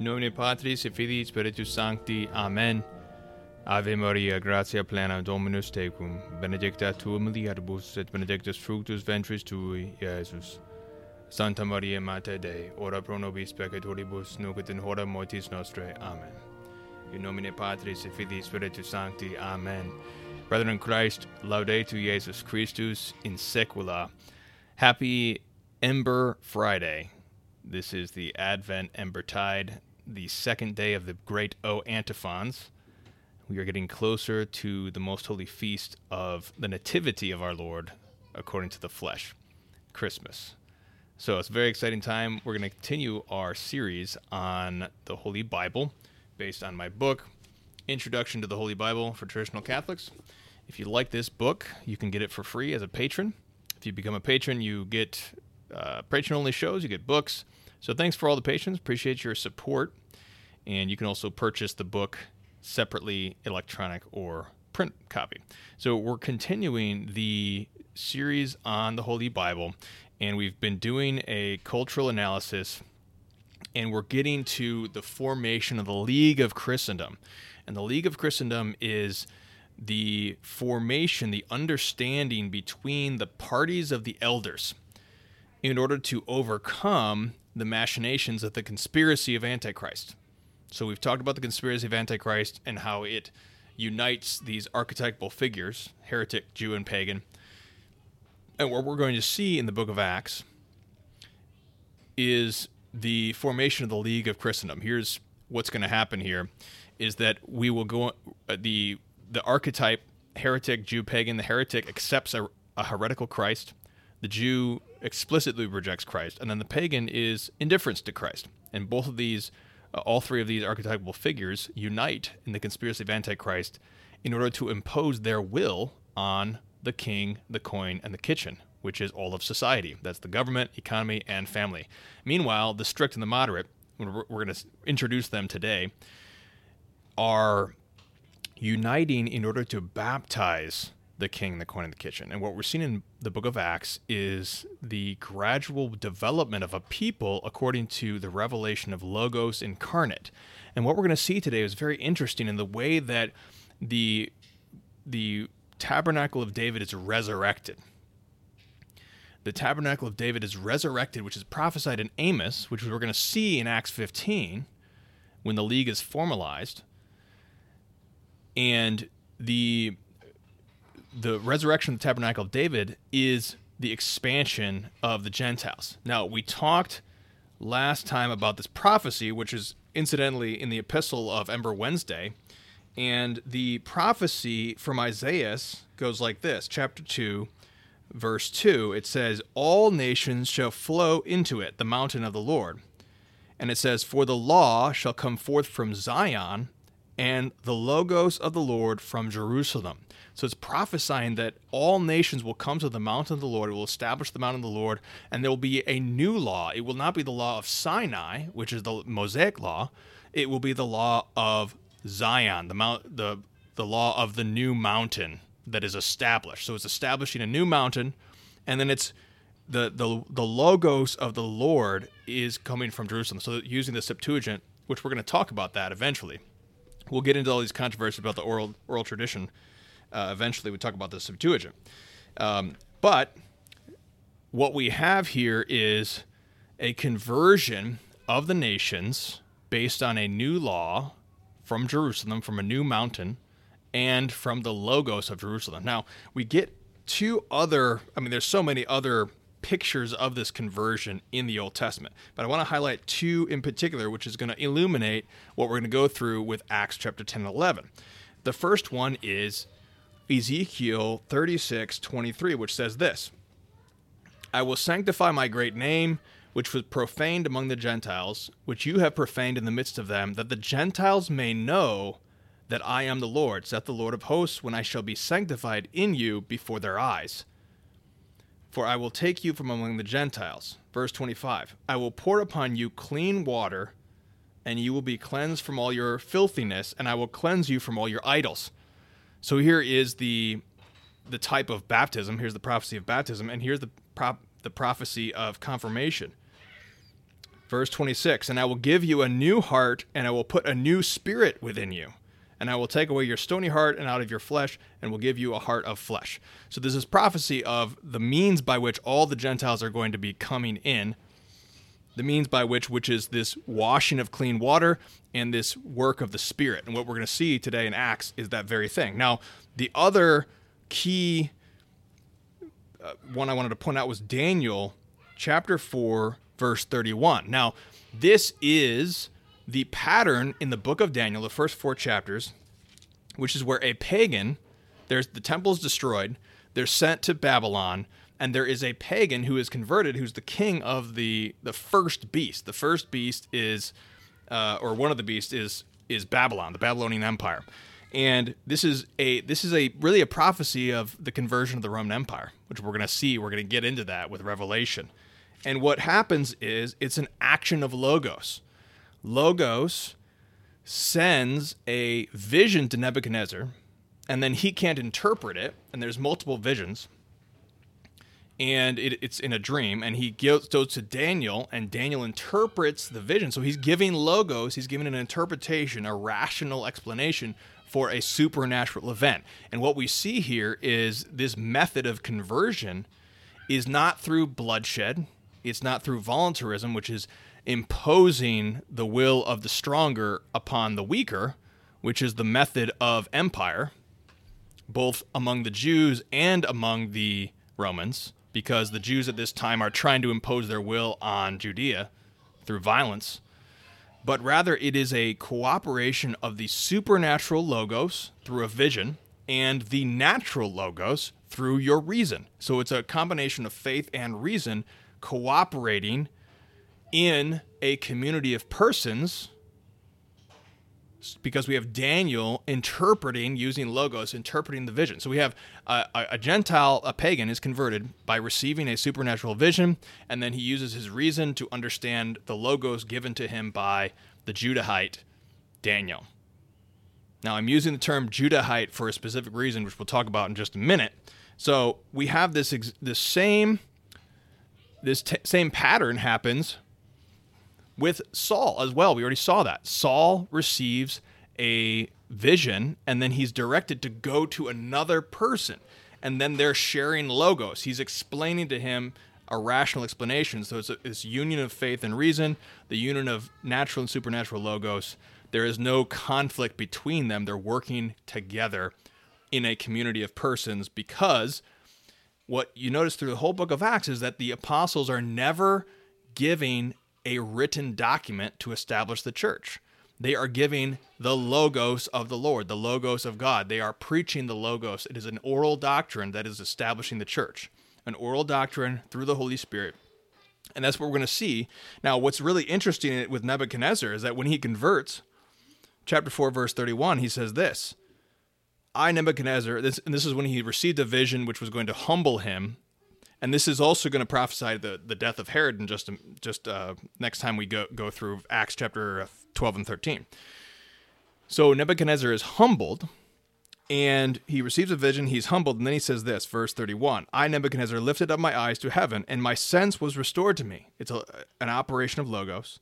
In nomine Patris et Filii Spiritus Sancti. Amen. Ave Maria, gratia plena Dominus tecum, benedicta tu mulieribus et benedictus fructus ventris tui, Iesus. Santa Maria Mater Dei, ora pro nobis peccatoribus, nunc et in hora mortis nostrae. Amen. In nomine Patris et Filii Spiritus Sancti. Amen. Brethren in Christ, laudetur Jesus Christus in secula. Happy Ember Friday. This is the Advent Ember Tide, the second day of the great O antiphons. We are getting closer to the most holy feast of the Nativity of our Lord according to the flesh, Christmas. So it's a very exciting time. We're going to continue our series on the Holy Bible based on my book, Introduction to the Holy Bible for Traditional Catholics. If you like this book, you can get it for free as a patron. If you become a patron, you get uh, patron only shows, you get books. So thanks for all the patrons. Appreciate your support. And you can also purchase the book separately, electronic or print copy. So we're continuing the series on the Holy Bible, and we've been doing a cultural analysis, and we're getting to the formation of the League of Christendom. And the League of Christendom is the formation, the understanding between the parties of the elders in order to overcome the machinations of the conspiracy of Antichrist. So we've talked about the conspiracy of Antichrist and how it unites these archetypal figures, heretic, Jew, and pagan. And what we're going to see in the book of Acts is the formation of the League of Christendom. Here's what's going to happen here is that we will go uh, the the archetype heretic, Jew, pagan, the heretic accepts a, a heretical Christ. The Jew explicitly rejects Christ, and then the pagan is indifference to Christ. And both of these all three of these archetypal figures unite in the conspiracy of Antichrist in order to impose their will on the king, the coin, and the kitchen, which is all of society. That's the government, economy, and family. Meanwhile, the strict and the moderate, we're going to introduce them today, are uniting in order to baptize the king, the coin, and the kitchen. And what we're seeing in the book of Acts is the gradual development of a people according to the revelation of Logos incarnate. And what we're going to see today is very interesting in the way that the the tabernacle of David is resurrected. The tabernacle of David is resurrected, which is prophesied in Amos, which we're going to see in Acts 15 when the league is formalized. And the the resurrection of the tabernacle of David is the expansion of the Gentiles. Now, we talked last time about this prophecy, which is incidentally in the epistle of Ember Wednesday. And the prophecy from Isaiah goes like this chapter 2, verse 2. It says, All nations shall flow into it, the mountain of the Lord. And it says, For the law shall come forth from Zion, and the logos of the Lord from Jerusalem. So it's prophesying that all nations will come to the mountain of the Lord, it will establish the mountain of the Lord, and there will be a new law. It will not be the law of Sinai, which is the Mosaic law. It will be the law of Zion, the mount the the law of the new mountain that is established. So it's establishing a new mountain, and then it's the the the logos of the Lord is coming from Jerusalem. So using the Septuagint, which we're going to talk about that eventually. We'll get into all these controversies about the oral oral tradition uh, eventually, we talk about the Septuagint. Um, but what we have here is a conversion of the nations based on a new law from Jerusalem, from a new mountain, and from the logos of Jerusalem. Now, we get two other, I mean, there's so many other pictures of this conversion in the Old Testament, but I want to highlight two in particular, which is going to illuminate what we're going to go through with Acts chapter 10 and 11. The first one is Ezekiel 36 23, which says this I will sanctify my great name, which was profaned among the Gentiles, which you have profaned in the midst of them, that the Gentiles may know that I am the Lord, saith the Lord of hosts, when I shall be sanctified in you before their eyes. For I will take you from among the Gentiles. Verse 25 I will pour upon you clean water, and you will be cleansed from all your filthiness, and I will cleanse you from all your idols. So here is the the type of baptism. Here's the prophecy of baptism, and here's the prop, the prophecy of confirmation. Verse 26 And I will give you a new heart, and I will put a new spirit within you. And I will take away your stony heart and out of your flesh, and will give you a heart of flesh. So, this is prophecy of the means by which all the Gentiles are going to be coming in. The means by which, which is this washing of clean water and this work of the Spirit. And what we're going to see today in Acts is that very thing. Now, the other key uh, one I wanted to point out was Daniel chapter 4, verse 31. Now, this is the pattern in the book of Daniel, the first four chapters, which is where a pagan, there's the temple is destroyed, they're sent to Babylon, and there is a pagan who is converted, who's the king of the the first beast. The first beast is, uh, or one of the beasts is is Babylon, the Babylonian Empire, and this is a this is a really a prophecy of the conversion of the Roman Empire, which we're going to see. We're going to get into that with Revelation. And what happens is it's an action of Logos. Logos sends a vision to Nebuchadnezzar, and then he can't interpret it, and there's multiple visions. And it, it's in a dream, and he goes, to Daniel, and Daniel interprets the vision. So he's giving Logos, he's giving an interpretation, a rational explanation for a supernatural event. And what we see here is this method of conversion is not through bloodshed, it's not through voluntarism, which is imposing the will of the stronger upon the weaker, which is the method of empire, both among the Jews and among the Romans, because the Jews at this time are trying to impose their will on Judea through violence. But rather, it is a cooperation of the supernatural logos through a vision and the natural logos through your reason. So it's a combination of faith and reason cooperating in a community of persons because we have Daniel interpreting using logos, interpreting the vision. So we have a, a, Gentile, a pagan, is converted by receiving a supernatural vision, and then he uses his reason to understand the logos given to him by the Judahite Daniel. Now I'm using the term Judahite for a specific reason, which we'll talk about in just a minute. So we have this this same this t- same pattern happens with Saul as well. We already saw that. Saul receives a vision and then he's directed to go to another person. And then they're sharing logos. He's explaining to him a rational explanation. So it's this union of faith and reason, the union of natural and supernatural logos. There is no conflict between them. They're working together in a community of persons because what you notice through the whole book of Acts is that the apostles are never giving a written document to establish the church. They are giving the logos of the Lord, the logos of God. They are preaching the logos. It is an oral doctrine that is establishing the church, an oral doctrine through the Holy Spirit. And that's what we're going to see. Now, what's really interesting with Nebuchadnezzar is that when he converts, chapter 4, verse 31, he says this I, Nebuchadnezzar, this, and this is when he received a vision which was going to humble him. And this is also going to prophesy the, the death of Herod in just just uh, next time we go go through Acts chapter 12 and 13. So Nebuchadnezzar is humbled and he receives a vision. He's humbled. And then he says this, verse 31 I, Nebuchadnezzar, lifted up my eyes to heaven, and my sense was restored to me. It's a, an operation of Logos.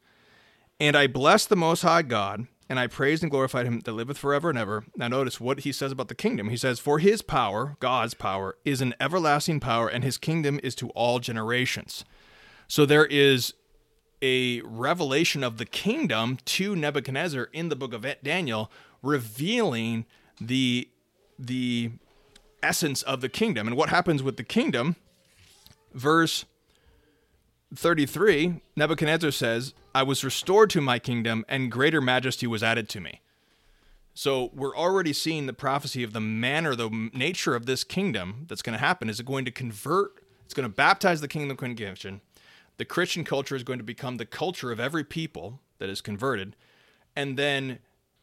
And I blessed the Most High God and I praised and glorified him that liveth forever and ever. Now, notice what he says about the kingdom. He says, For his power, God's power, is an everlasting power, and his kingdom is to all generations. So there is a revelation of the kingdom to Nebuchadnezzar in the book of Daniel, revealing the, the essence of the kingdom. And what happens with the kingdom, verse 33, Nebuchadnezzar says, I was restored to my kingdom, and greater majesty was added to me. So we're already seeing the prophecy of the manner, the nature of this kingdom that's going to happen. Is it going to convert? It's going to baptize the kingdom of conviction. The Christian culture is going to become the culture of every people that is converted. And then,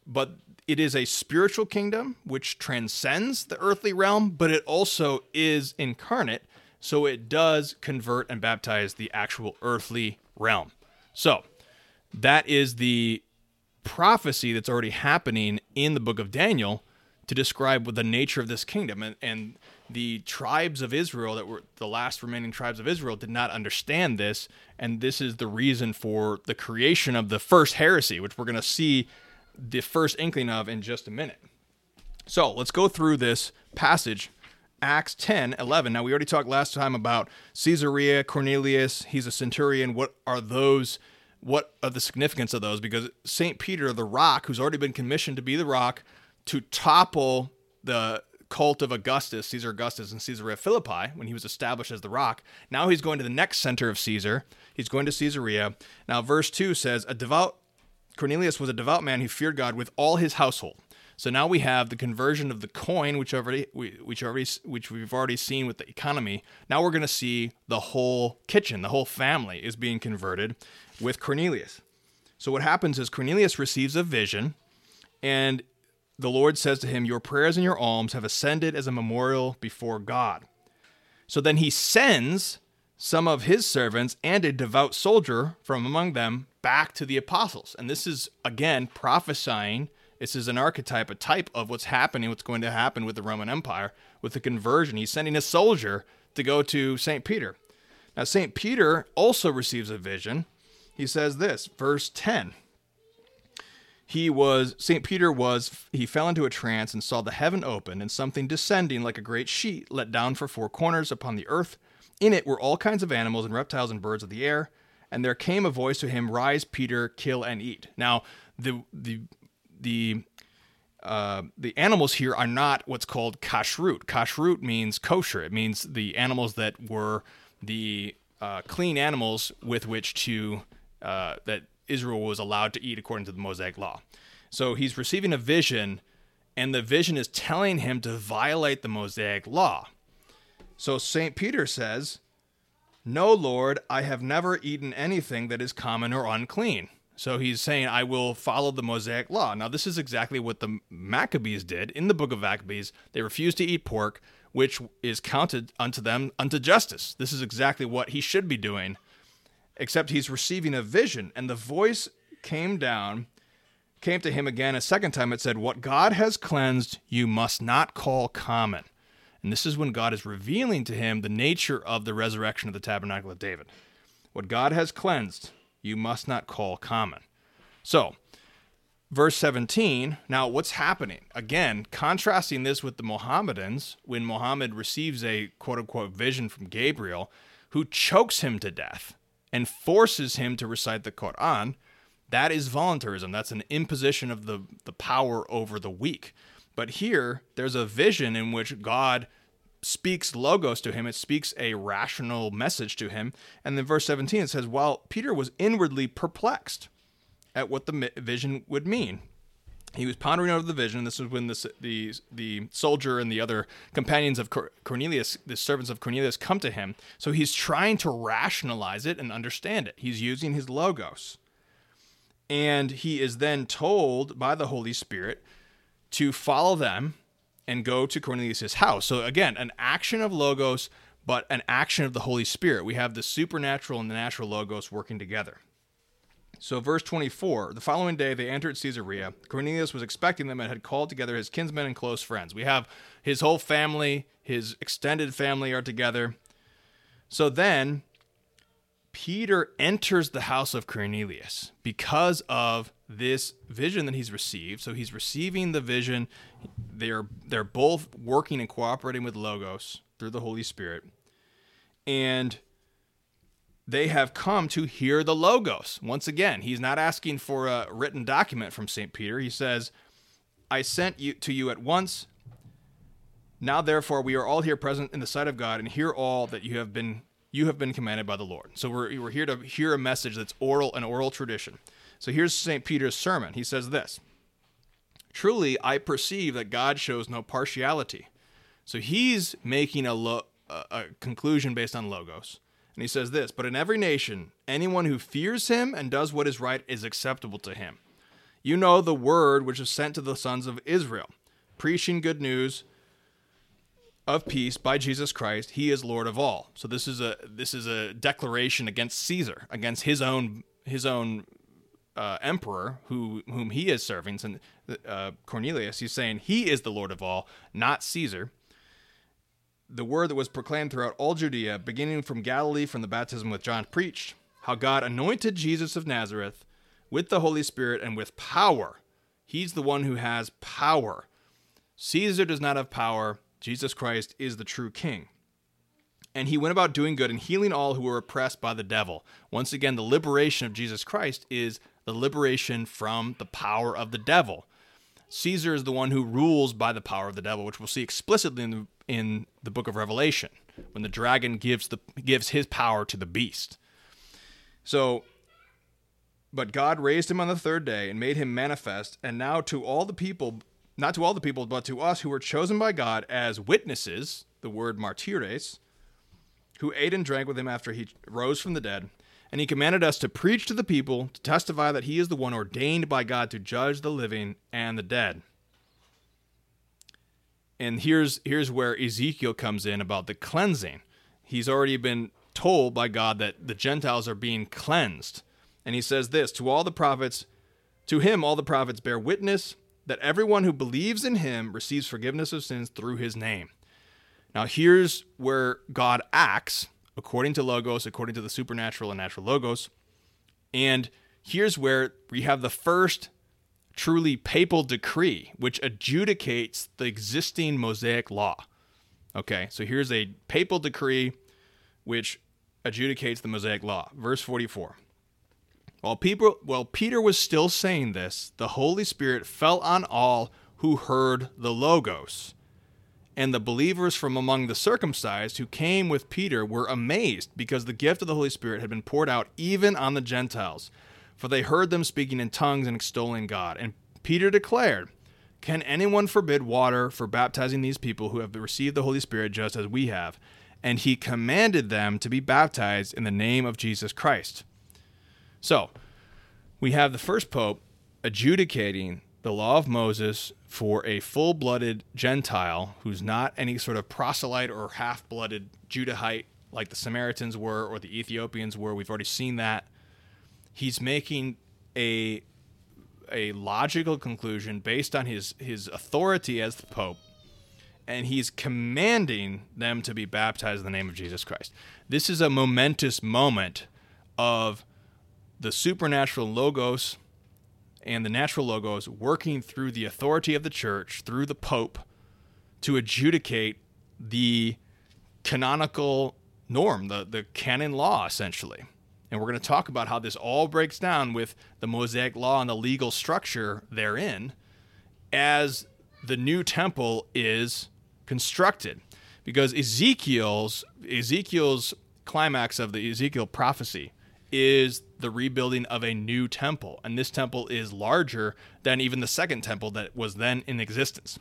but it is a spiritual kingdom which transcends the earthly realm, but it also is incarnate so it does convert and baptize the actual earthly realm. So that is the prophecy that's already happening in the book of Daniel to describe the nature of this kingdom. And, and the tribes of Israel that were the last remaining tribes of Israel did not understand this, and this is the reason for the creation of the first heresy, which we're going to see the first inkling of in just a minute. So let's go through this passage, Acts 10 11. Now, we already talked last time about Caesarea, Cornelius, he's a centurion. What are those? What are the significance of those? Because St. Peter, the rock, who's already been commissioned to be the rock to topple the cult of Augustus, Caesar Augustus, and Caesarea Philippi when he was established as the rock. Now he's going to the next center of Caesar. He's going to Caesarea. Now, verse 2 says, A devout Cornelius was a devout man who feared God with all his household. So now we have the conversion of the coin, which already which already which we've already seen with the economy. Now we're going to see the whole kitchen, the whole family is being converted with Cornelius. So what happens is Cornelius receives a vision, and the Lord says to him, Your prayers and your alms have ascended as a memorial before God. So then he sends some of his servants and a devout soldier from among them back to the apostles. And this is, again, prophesying. This is an archetype, a type of what's happening, what's going to happen with the Roman Empire, with the conversion. He's sending a soldier to go to St. Peter. Now, St. Peter also receives a vision. He says this, verse 10 he was St. Peter was he fell into a trance and saw the heaven open and something descending like a great sheet let down for four corners upon the earth. In it were all kinds of animals and reptiles and birds of the air. And there came a voice to him, "Rise, Peter, kill and eat." Now, the the the uh, the animals here are not what's called kashrut. Kashrut means kosher. It means the animals that were the uh, clean animals with which to uh, that Israel was allowed to eat according to the Mosaic law. So he's receiving a vision, and the vision is telling him to violate the Mosaic law. So St. Peter says, No, Lord, I have never eaten anything that is common or unclean. So he's saying, I will follow the Mosaic law. Now, this is exactly what the Maccabees did in the book of Maccabees. They refused to eat pork, which is counted unto them unto justice. This is exactly what he should be doing except he's receiving a vision. And the voice came down, came to him again a second time. It said, What God has cleansed, you must not call common. And this is when God is revealing to him the nature of the resurrection of the tabernacle of David. What God has cleansed, you must not call common. So, verse 17, now what's happening? Again, contrasting this with the Mohammedans, when Muhammad receives a quote unquote vision from Gabriel, who chokes him to death and forces him to recite the Quran, that is voluntarism. That's an imposition of the, the power over the weak. But here, there's a vision in which God speaks logos to him. It speaks a rational message to him. And then verse 17, it says, While Peter was inwardly perplexed at what the vision would mean, he was pondering over the vision. This is when the, the, the soldier and the other companions of Cornelius, the servants of Cornelius, come to him. So he's trying to rationalize it and understand it. He's using his logos. And he is then told by the Holy Spirit to follow them and go to Cornelius' house. So again, an action of logos, but an action of the Holy Spirit. We have the supernatural and the natural logos working together. So, verse 24 the following day they entered Caesarea. Cornelius was expecting them and had called together his kinsmen and close friends. We have his whole family, his extended family are together. So then Peter enters the house of Cornelius because of this vision that he's received. So he's receiving the vision. They're they're both working and cooperating with Logos through the Holy Spirit. And they have come to hear the logos. Once again, he's not asking for a written document from St. Peter. He says, I sent you to you at once. Now therefore we are all here present in the sight of God and hear all that you have been you have been commanded by the Lord. So we're, we're here to hear a message that's oral an oral tradition. So here's St. Peter's sermon. He says this Truly I perceive that God shows no partiality. So he's making a, lo- a conclusion based on logos. And he says this But in every nation, anyone who fears him and does what is right is acceptable to him. You know the word which is sent to the sons of Israel, preaching good news of peace by Jesus Christ. He is Lord of all. So this is a this is a declaration against Caesar, against his own his own uh, emperor who whom he is serving. And uh, Cornelius, he's saying he is the Lord of all, not Caesar. the word that was proclaimed throughout all Judea, beginning from Galilee from the baptism with John preached, how God anointed Jesus of Nazareth with the Holy Spirit and with power. He's the one who has power. Caesar does not have power. Jesus Christ is the true king. And he went about doing good and healing all who were oppressed by the devil. Once again, the liberation of Jesus Christ is the liberation from the power of the devil. Caesar is the one who rules by the power of the devil, which we'll see explicitly in the, in the book of Revelation when the dragon gives the gives his power to the beast. So but God raised him on the third day and made him manifest, and now to all the people, not to all the people, but to us who were chosen by God as witnesses, the word martyres, who ate and drank with him after he rose from the dead. And he commanded us to preach to the people, to testify that he is the one ordained by God to judge the living and the dead. And here's here's where Ezekiel comes in about the cleansing. He's already been told by God that the Gentiles are being cleansed. And he says this to all the prophets, to him all the prophets bear witness that everyone who believes in him receives forgiveness of sins through his name. Now, here's where God acts according to Logos, according to the supernatural and natural Logos. And here's where we have the first truly papal decree, which adjudicates the existing Mosaic law. Okay, so here's a papal decree which adjudicates the Mosaic law. Verse 44. While, people, while Peter was still saying this, the Holy Spirit fell on all who heard the Logos. And the believers from among the circumcised who came with Peter were amazed because the gift of the Holy Spirit had been poured out even on the Gentiles, for they heard them speaking in tongues and extolling God. And Peter declared, Can anyone forbid water for baptizing these people who have received the Holy Spirit just as we have? And he commanded them to be baptized in the name of Jesus Christ. So we have the first pope adjudicating the law of Moses for a full blooded Gentile who's not any sort of proselyte or half blooded Judahite like the Samaritans were or the Ethiopians were. We've already seen that. He's making a a logical conclusion based on his his authority as the pope and he's commanding them to be baptized in the name of Jesus Christ. This is a momentous moment of the supernatural logos and the natural logos working through the authority of the church, through the Pope, to adjudicate the canonical norm, the, the canon law, essentially. And we're going to talk about how this all breaks down with the Mosaic law and the legal structure therein as the new temple is constructed. Because Ezekiel's Ezekiel's climax of the Ezekiel prophecy is the rebuilding of a new temple. And this temple is larger than even the second temple that was then in existence.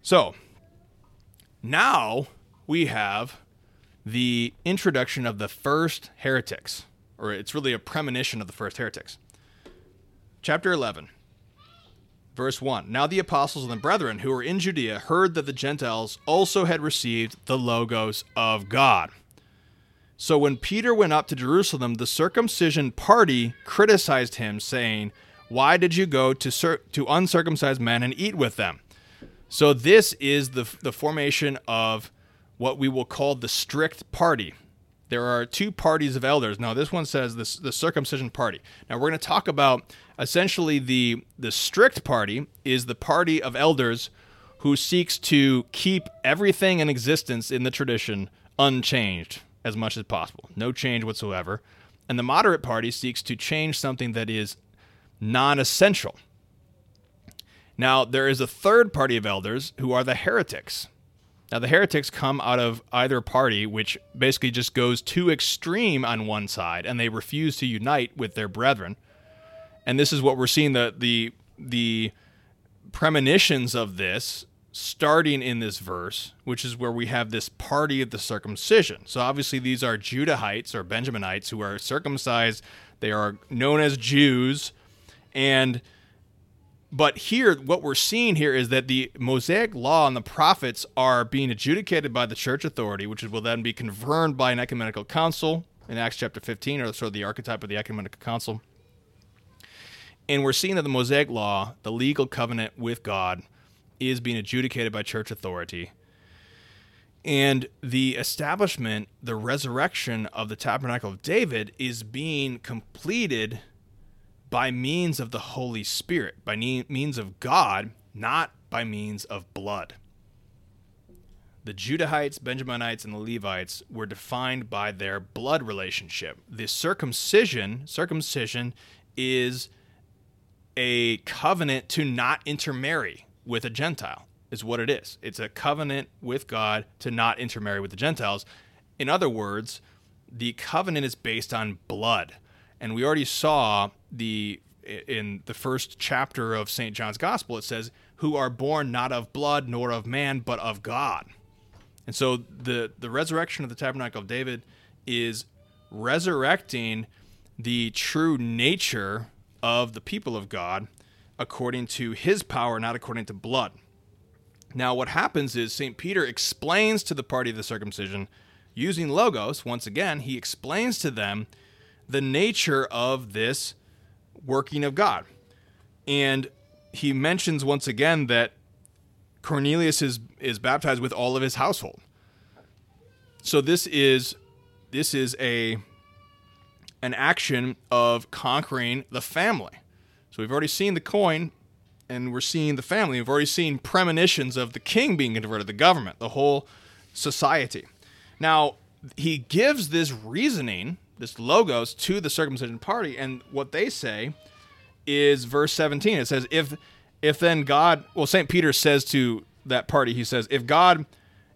So now we have the introduction of the first heretics, or it's really a premonition of the first heretics. Chapter 11, verse 1. Now the apostles and the brethren who were in Judea heard that the Gentiles also had received the Logos of God. So when Peter went up to Jerusalem, the circumcision party criticized him, saying, Why did you go to, cir- to uncircumcised men and eat with them? So this is the, the formation of what we will call the strict party. There are two parties of elders. Now, this one says this, the circumcision party. Now, we're going to talk about essentially the, the strict party is the party of elders who seeks to keep everything in existence in the tradition unchanged as much as possible. No change whatsoever. And the moderate party seeks to change something that is non essential. Now, there is a third party of elders who are the heretics. Now, the heretics come out of either party, which basically just goes too extreme on one side, and they refuse to unite with their brethren. And this is what we're seeing the the the premonitions of this starting in this verse, which is where we have this party of the circumcision. So obviously these are Judahites or Benjaminites who are circumcised. They are known as Jews. And but here what we're seeing here is that the Mosaic law and the prophets are being adjudicated by the church authority, which will then be confirmed by an ecumenical council in Acts chapter 15 or sort of the archetype of the ecumenical council. And we're seeing that the Mosaic law, the legal covenant with God, is being adjudicated by church authority. And the establishment, the resurrection of the tabernacle of David is being completed by means of the Holy Spirit, by means of God, not by means of blood. The Judahites, Benjaminites, and the Levites were defined by their blood relationship. The circumcision, circumcision is a covenant to not intermarry with a Gentile, is what it is. It's a covenant with God to not intermarry with the Gentiles. In other words, the covenant is based on blood. And we already saw the in the first chapter of St. John's Gospel, it says, Who are born not of blood nor of man, but of God. And so the, the resurrection of the tabernacle of David is resurrecting the true nature of the people of God according to his power, not according to blood. Now, what happens is St. Peter explains to the party of the circumcision, using Logos, once again, he explains to them the nature of this working of God. And he mentions once again that Cornelius is, is baptized with all of his household. So this is this is a an action of conquering the family. So we've already seen the coin and we're seeing the family. We've already seen premonitions of the king being converted, the government, the whole society. Now, he gives this reasoning, this logos, to the circumcision party, and what they say is verse 17. It says, If if then God well, St. Peter says to that party, he says, If God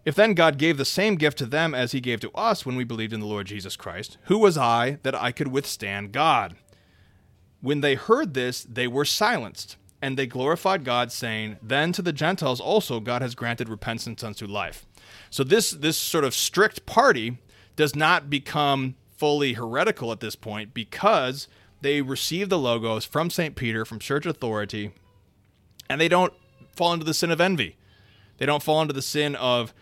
if then God gave the same gift to them as he gave to us when we believed in the Lord Jesus Christ, who was I that I could withstand God? When they heard this, they were silenced, and they glorified God, saying, Then to the Gentiles also God has granted repentance unto life. So this this sort of strict party does not become fully heretical at this point because they receive the logos from St. Peter, from church authority, and they don't fall into the sin of envy. They don't fall into the sin of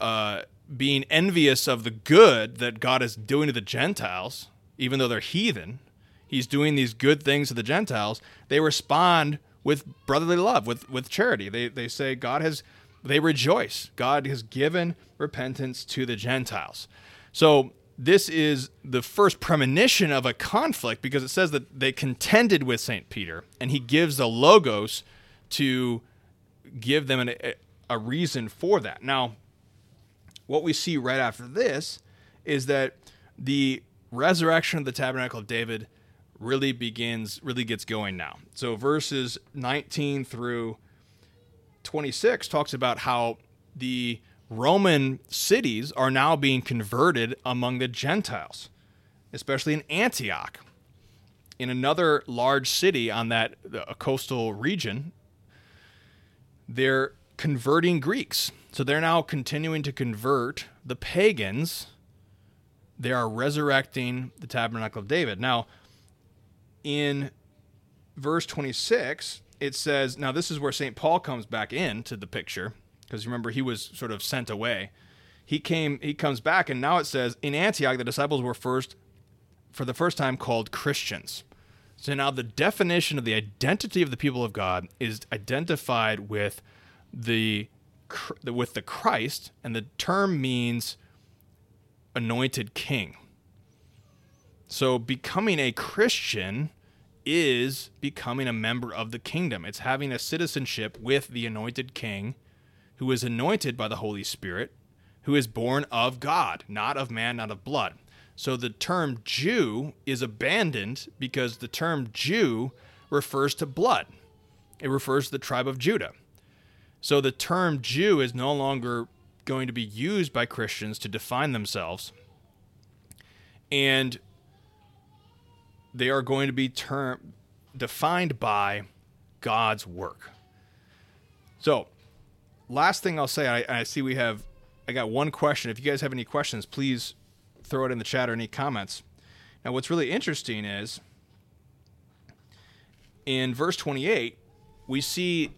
uh, being envious of the good that God is doing to the Gentiles, even though they're heathen. He's doing these good things to the Gentiles. They respond with brotherly love, with with charity. They they say God has they rejoice. God has given repentance to the Gentiles. So this is the first premonition of a conflict because it says that they contended with St. Peter and he gives the logos to give them an, a, a reason for that. Now, what we see right after this is that the resurrection of the tabernacle of David really begins, really gets going now. So verses 19 through 26 talks about how the Roman cities are now being converted among the Gentiles, especially in Antioch. In another large city on that coastal region, they're converting Greeks. So they're now continuing to convert the pagans. They are resurrecting the tabernacle of David. Now, in verse 26, it says, now this is where St. Paul comes back into the picture, because remember, he was sort of sent away. He came, he comes back, and now it says, in Antioch, the disciples were first, for the first time, called Christians. So now the definition of the identity of the people of God is identified with the with the Christ, and the term means anointed king. So becoming a Christian is becoming a member of the kingdom. It's having a citizenship with the anointed king who is anointed by the Holy Spirit, who is born of God, not of man, not of blood. So the term Jew is abandoned because the term Jew refers to blood. It refers to the tribe of Judah. So the term Jew is no longer going to be used by Christians to define themselves. And they are going to be term, defined by God's work. So, last thing I'll say, I, I see we have, I got one question. If you guys have any questions, please throw it in the chat or any comments. Now, what's really interesting is in verse 28, we see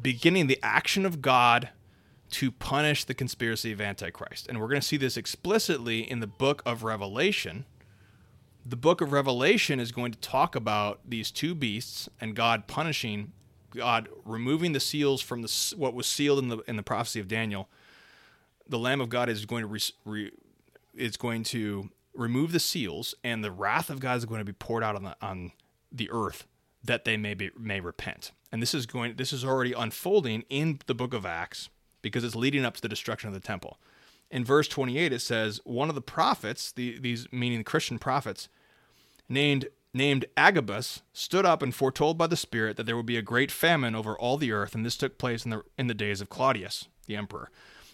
beginning the action of God to punish the conspiracy of Antichrist. And we're going to see this explicitly in the book of Revelation. The book of Revelation is going to talk about these two beasts and God punishing, God removing the seals from the, what was sealed in the, in the prophecy of Daniel, the Lamb of God is going to re, re, is going to remove the seals, and the wrath of God is going to be poured out on the on the earth that they may be may repent. And this is going this is already unfolding in the book of Acts because it's leading up to the destruction of the temple. In verse 28 it says one of the prophets, the, these meaning the Christian prophets, named named Agabus stood up and foretold by the Spirit that there would be a great famine over all the earth, and this took place in the in the days of Claudius, the emperor.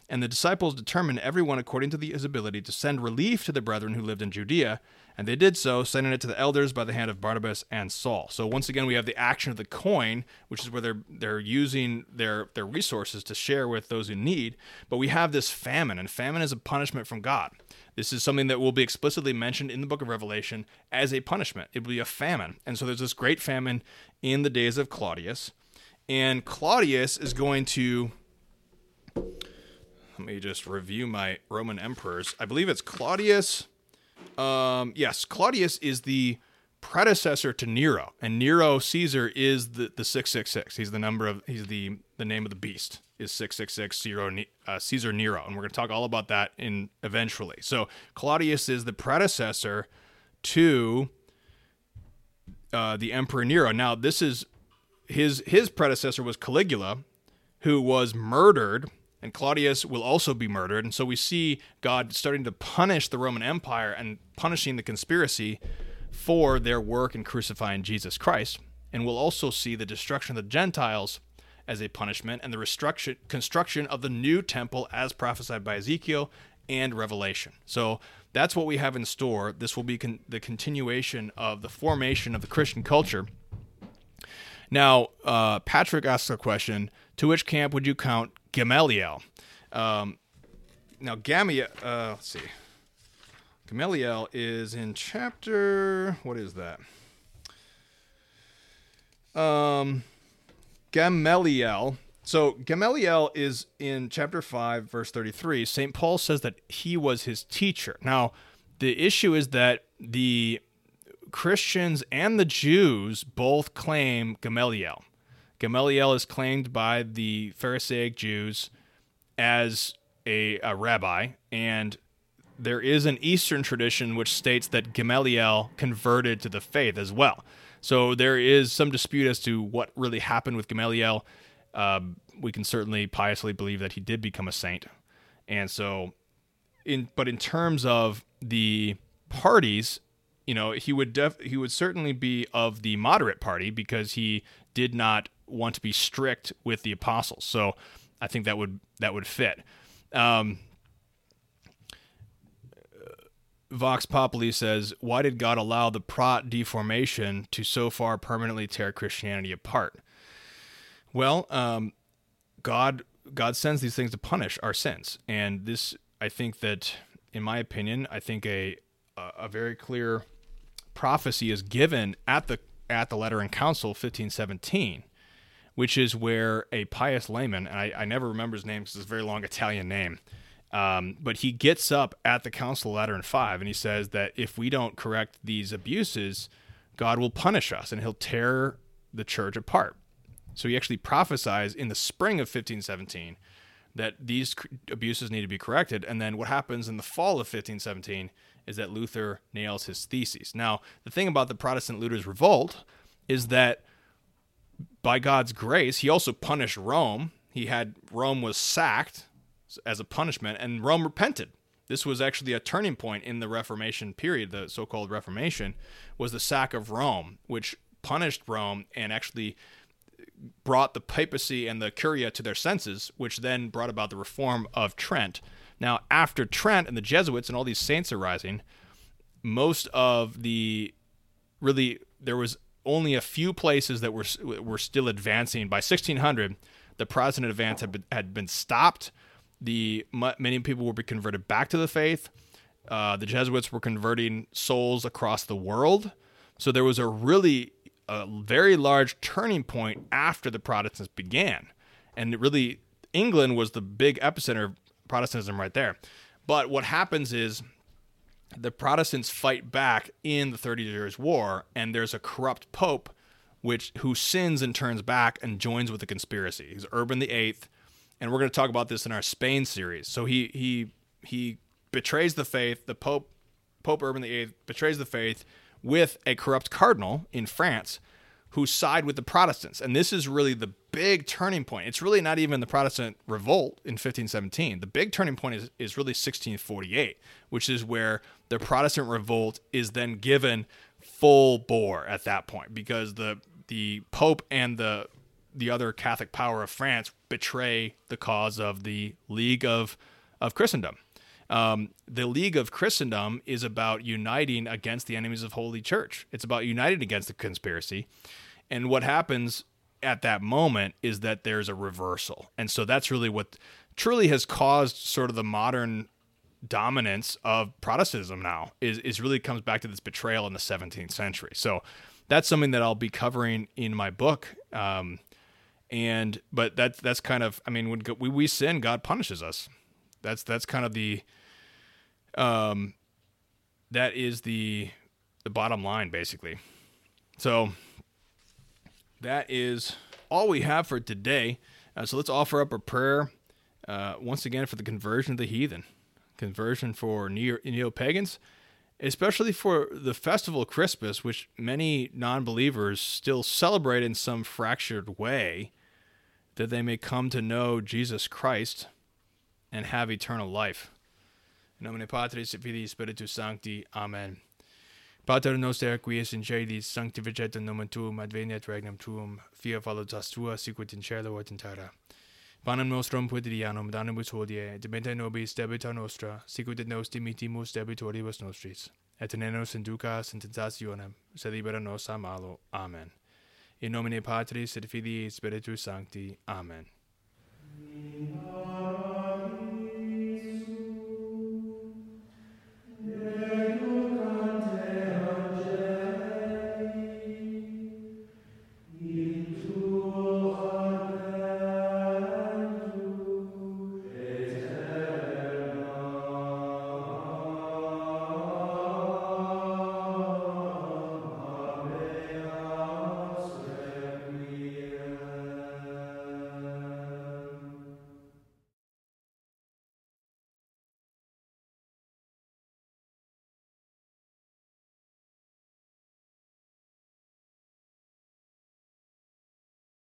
And the disciples determined everyone according to his ability to send relief to the brethren who lived in Judea, and they did so, sending it to the elders by the hand of Barnabas and Saul. So once again, we have the action of the coin, which is where they're they're using their their resources to share with those in need. But we have this famine, and famine is a punishment from God. This is something that will be explicitly mentioned in the book of Revelation as a punishment. It will be a famine, and so there's this great famine in the days of Claudius, and Claudius is going to let me just review my Roman emperors. I believe it's Claudius. Um, yes, Claudius is the predecessor to Nero, and Nero Caesar is the the six six six. He's the number of he's the the name of the beast is six six six Caesar uh, Caesar Nero, and we're going to talk all about that in eventually. So Claudius is the predecessor to uh, the Emperor Nero. Now this is his his predecessor was Caligula, who was murdered and Claudius will also be murdered. And so we see God starting to punish the Roman Empire and punishing the conspiracy for their work in crucifying Jesus Christ. And we'll also see the destruction of the Gentiles as a punishment and the construction of the new temple as prophesied by Ezekiel and Revelation. So that's what we have in store. This will be con- the continuation of the formation of the Christian culture. Now, uh, Patrick asks a question To which camp would you count Gamaliel. Um, now, Gamaliel, uh, let's see. Gamaliel is in chapter, what is that? Um, Gamaliel. So Gamaliel is in chapter 5, verse 33. St. Paul says that he was his teacher. Now, the issue is that the Christians and the Jews both claim Gamaliel. Gamaliel is claimed by the Pharisaic Jews as a, a rabbi, and there is an Eastern tradition which states that Gamaliel converted to the faith as well. So there is some dispute as to what really happened with Gamaliel. Um, we can certainly piously believe that he did become a saint, and so in but in terms of the parties, you know, he would def- he would certainly be of the moderate party because he did not want to be strict with the apostles. So I think that would that would fit. Um, Vox Populi says, "Why did God allow the Prot deformation to so far permanently tear Christianity apart?" Well, um, God God sends these things to punish our sins, and this I think that, in my opinion, I think a a very clear prophecy is given at the at the Lateran Council 1517 which is where a pious layman, and I, I never remember his name because it's a very long Italian name, um, but he gets up at the Council of Lateran Five and he says that if we don't correct these abuses, God will punish us and he'll tear the church apart. So he actually prophesies in the spring of 1517 that these abuses need to be corrected. And then what happens in the fall of 1517 is that Luther nails his theses. Now, the thing about the Protestant Luther's revolt is that by God's grace, he also punished Rome. He had Rome was sacked as a punishment, and Rome repented. This was actually a turning point in the Reformation period, the so-called Reformation, was the sack of Rome, which punished Rome and actually brought the papacy and the curia to their senses, which then brought about the reform of Trent. Now, after Trent and the Jesuits and all these saints arising, most of the really there was only a few places that were were still advancing. By 1600, the Protestant advance had been, had been stopped. The many people were converted back to the faith. Uh, the Jesuits were converting souls across the world. So there was a really a very large turning point after the Protestants began, and really England was the big epicenter of Protestantism right there. But what happens is the Protestants fight back in the Thirty Years' War, and there's a corrupt pope, which who sins and turns back and joins with the conspiracy. He's Urban the Eighth, and we're going to talk about this in our Spain series. So he he he betrays the faith. The Pope Pope Urban VIII betrays the faith with a corrupt cardinal in France who side with the Protestants. And this is really the big turning point. It's really not even the Protestant revolt in 1517. The big turning point is, is really 1648, which is where the Protestant revolt is then given full bore at that point because the the Pope and the the other Catholic power of France betray the cause of the League of of Christendom. Um, the League of Christendom is about uniting against the enemies of Holy Church. It's about uniting against the conspiracy. And what happens at that moment is that there's a reversal. And so that's really what truly has caused sort of the modern dominance of Protestantism now is, is really comes back to this betrayal in the 17th century. So that's something that I'll be covering in my book. Um, and but that's that's kind of I mean when we, we sin, God punishes us. That's that's kind of the um that is the the bottom line basically. So that is all we have for today. Uh, so let's offer up a prayer uh, once again for the conversion of the heathen, conversion for neo pagans, especially for the festival Christmas, which many non believers still celebrate in some fractured way, that they may come to know Jesus Christ and have eternal life. In nomine Patris et Filii Spiritus Sancti. Amen. Pater noster qui es in caelis, sanctificetur nomen tuum, adveniat regnum tuum, fiat voluntas tua sicut in caelo et in terra. Panem nostrum quotidianum da nobis hodie, et nobis debita nostra, sicut et nos dimittimus debitoribus nostris. Et ne nos inducas in tentationem, sed libera nos a malo. Amen. In nomine Patris et Filii et Spiritus Sancti. Amen. Amen.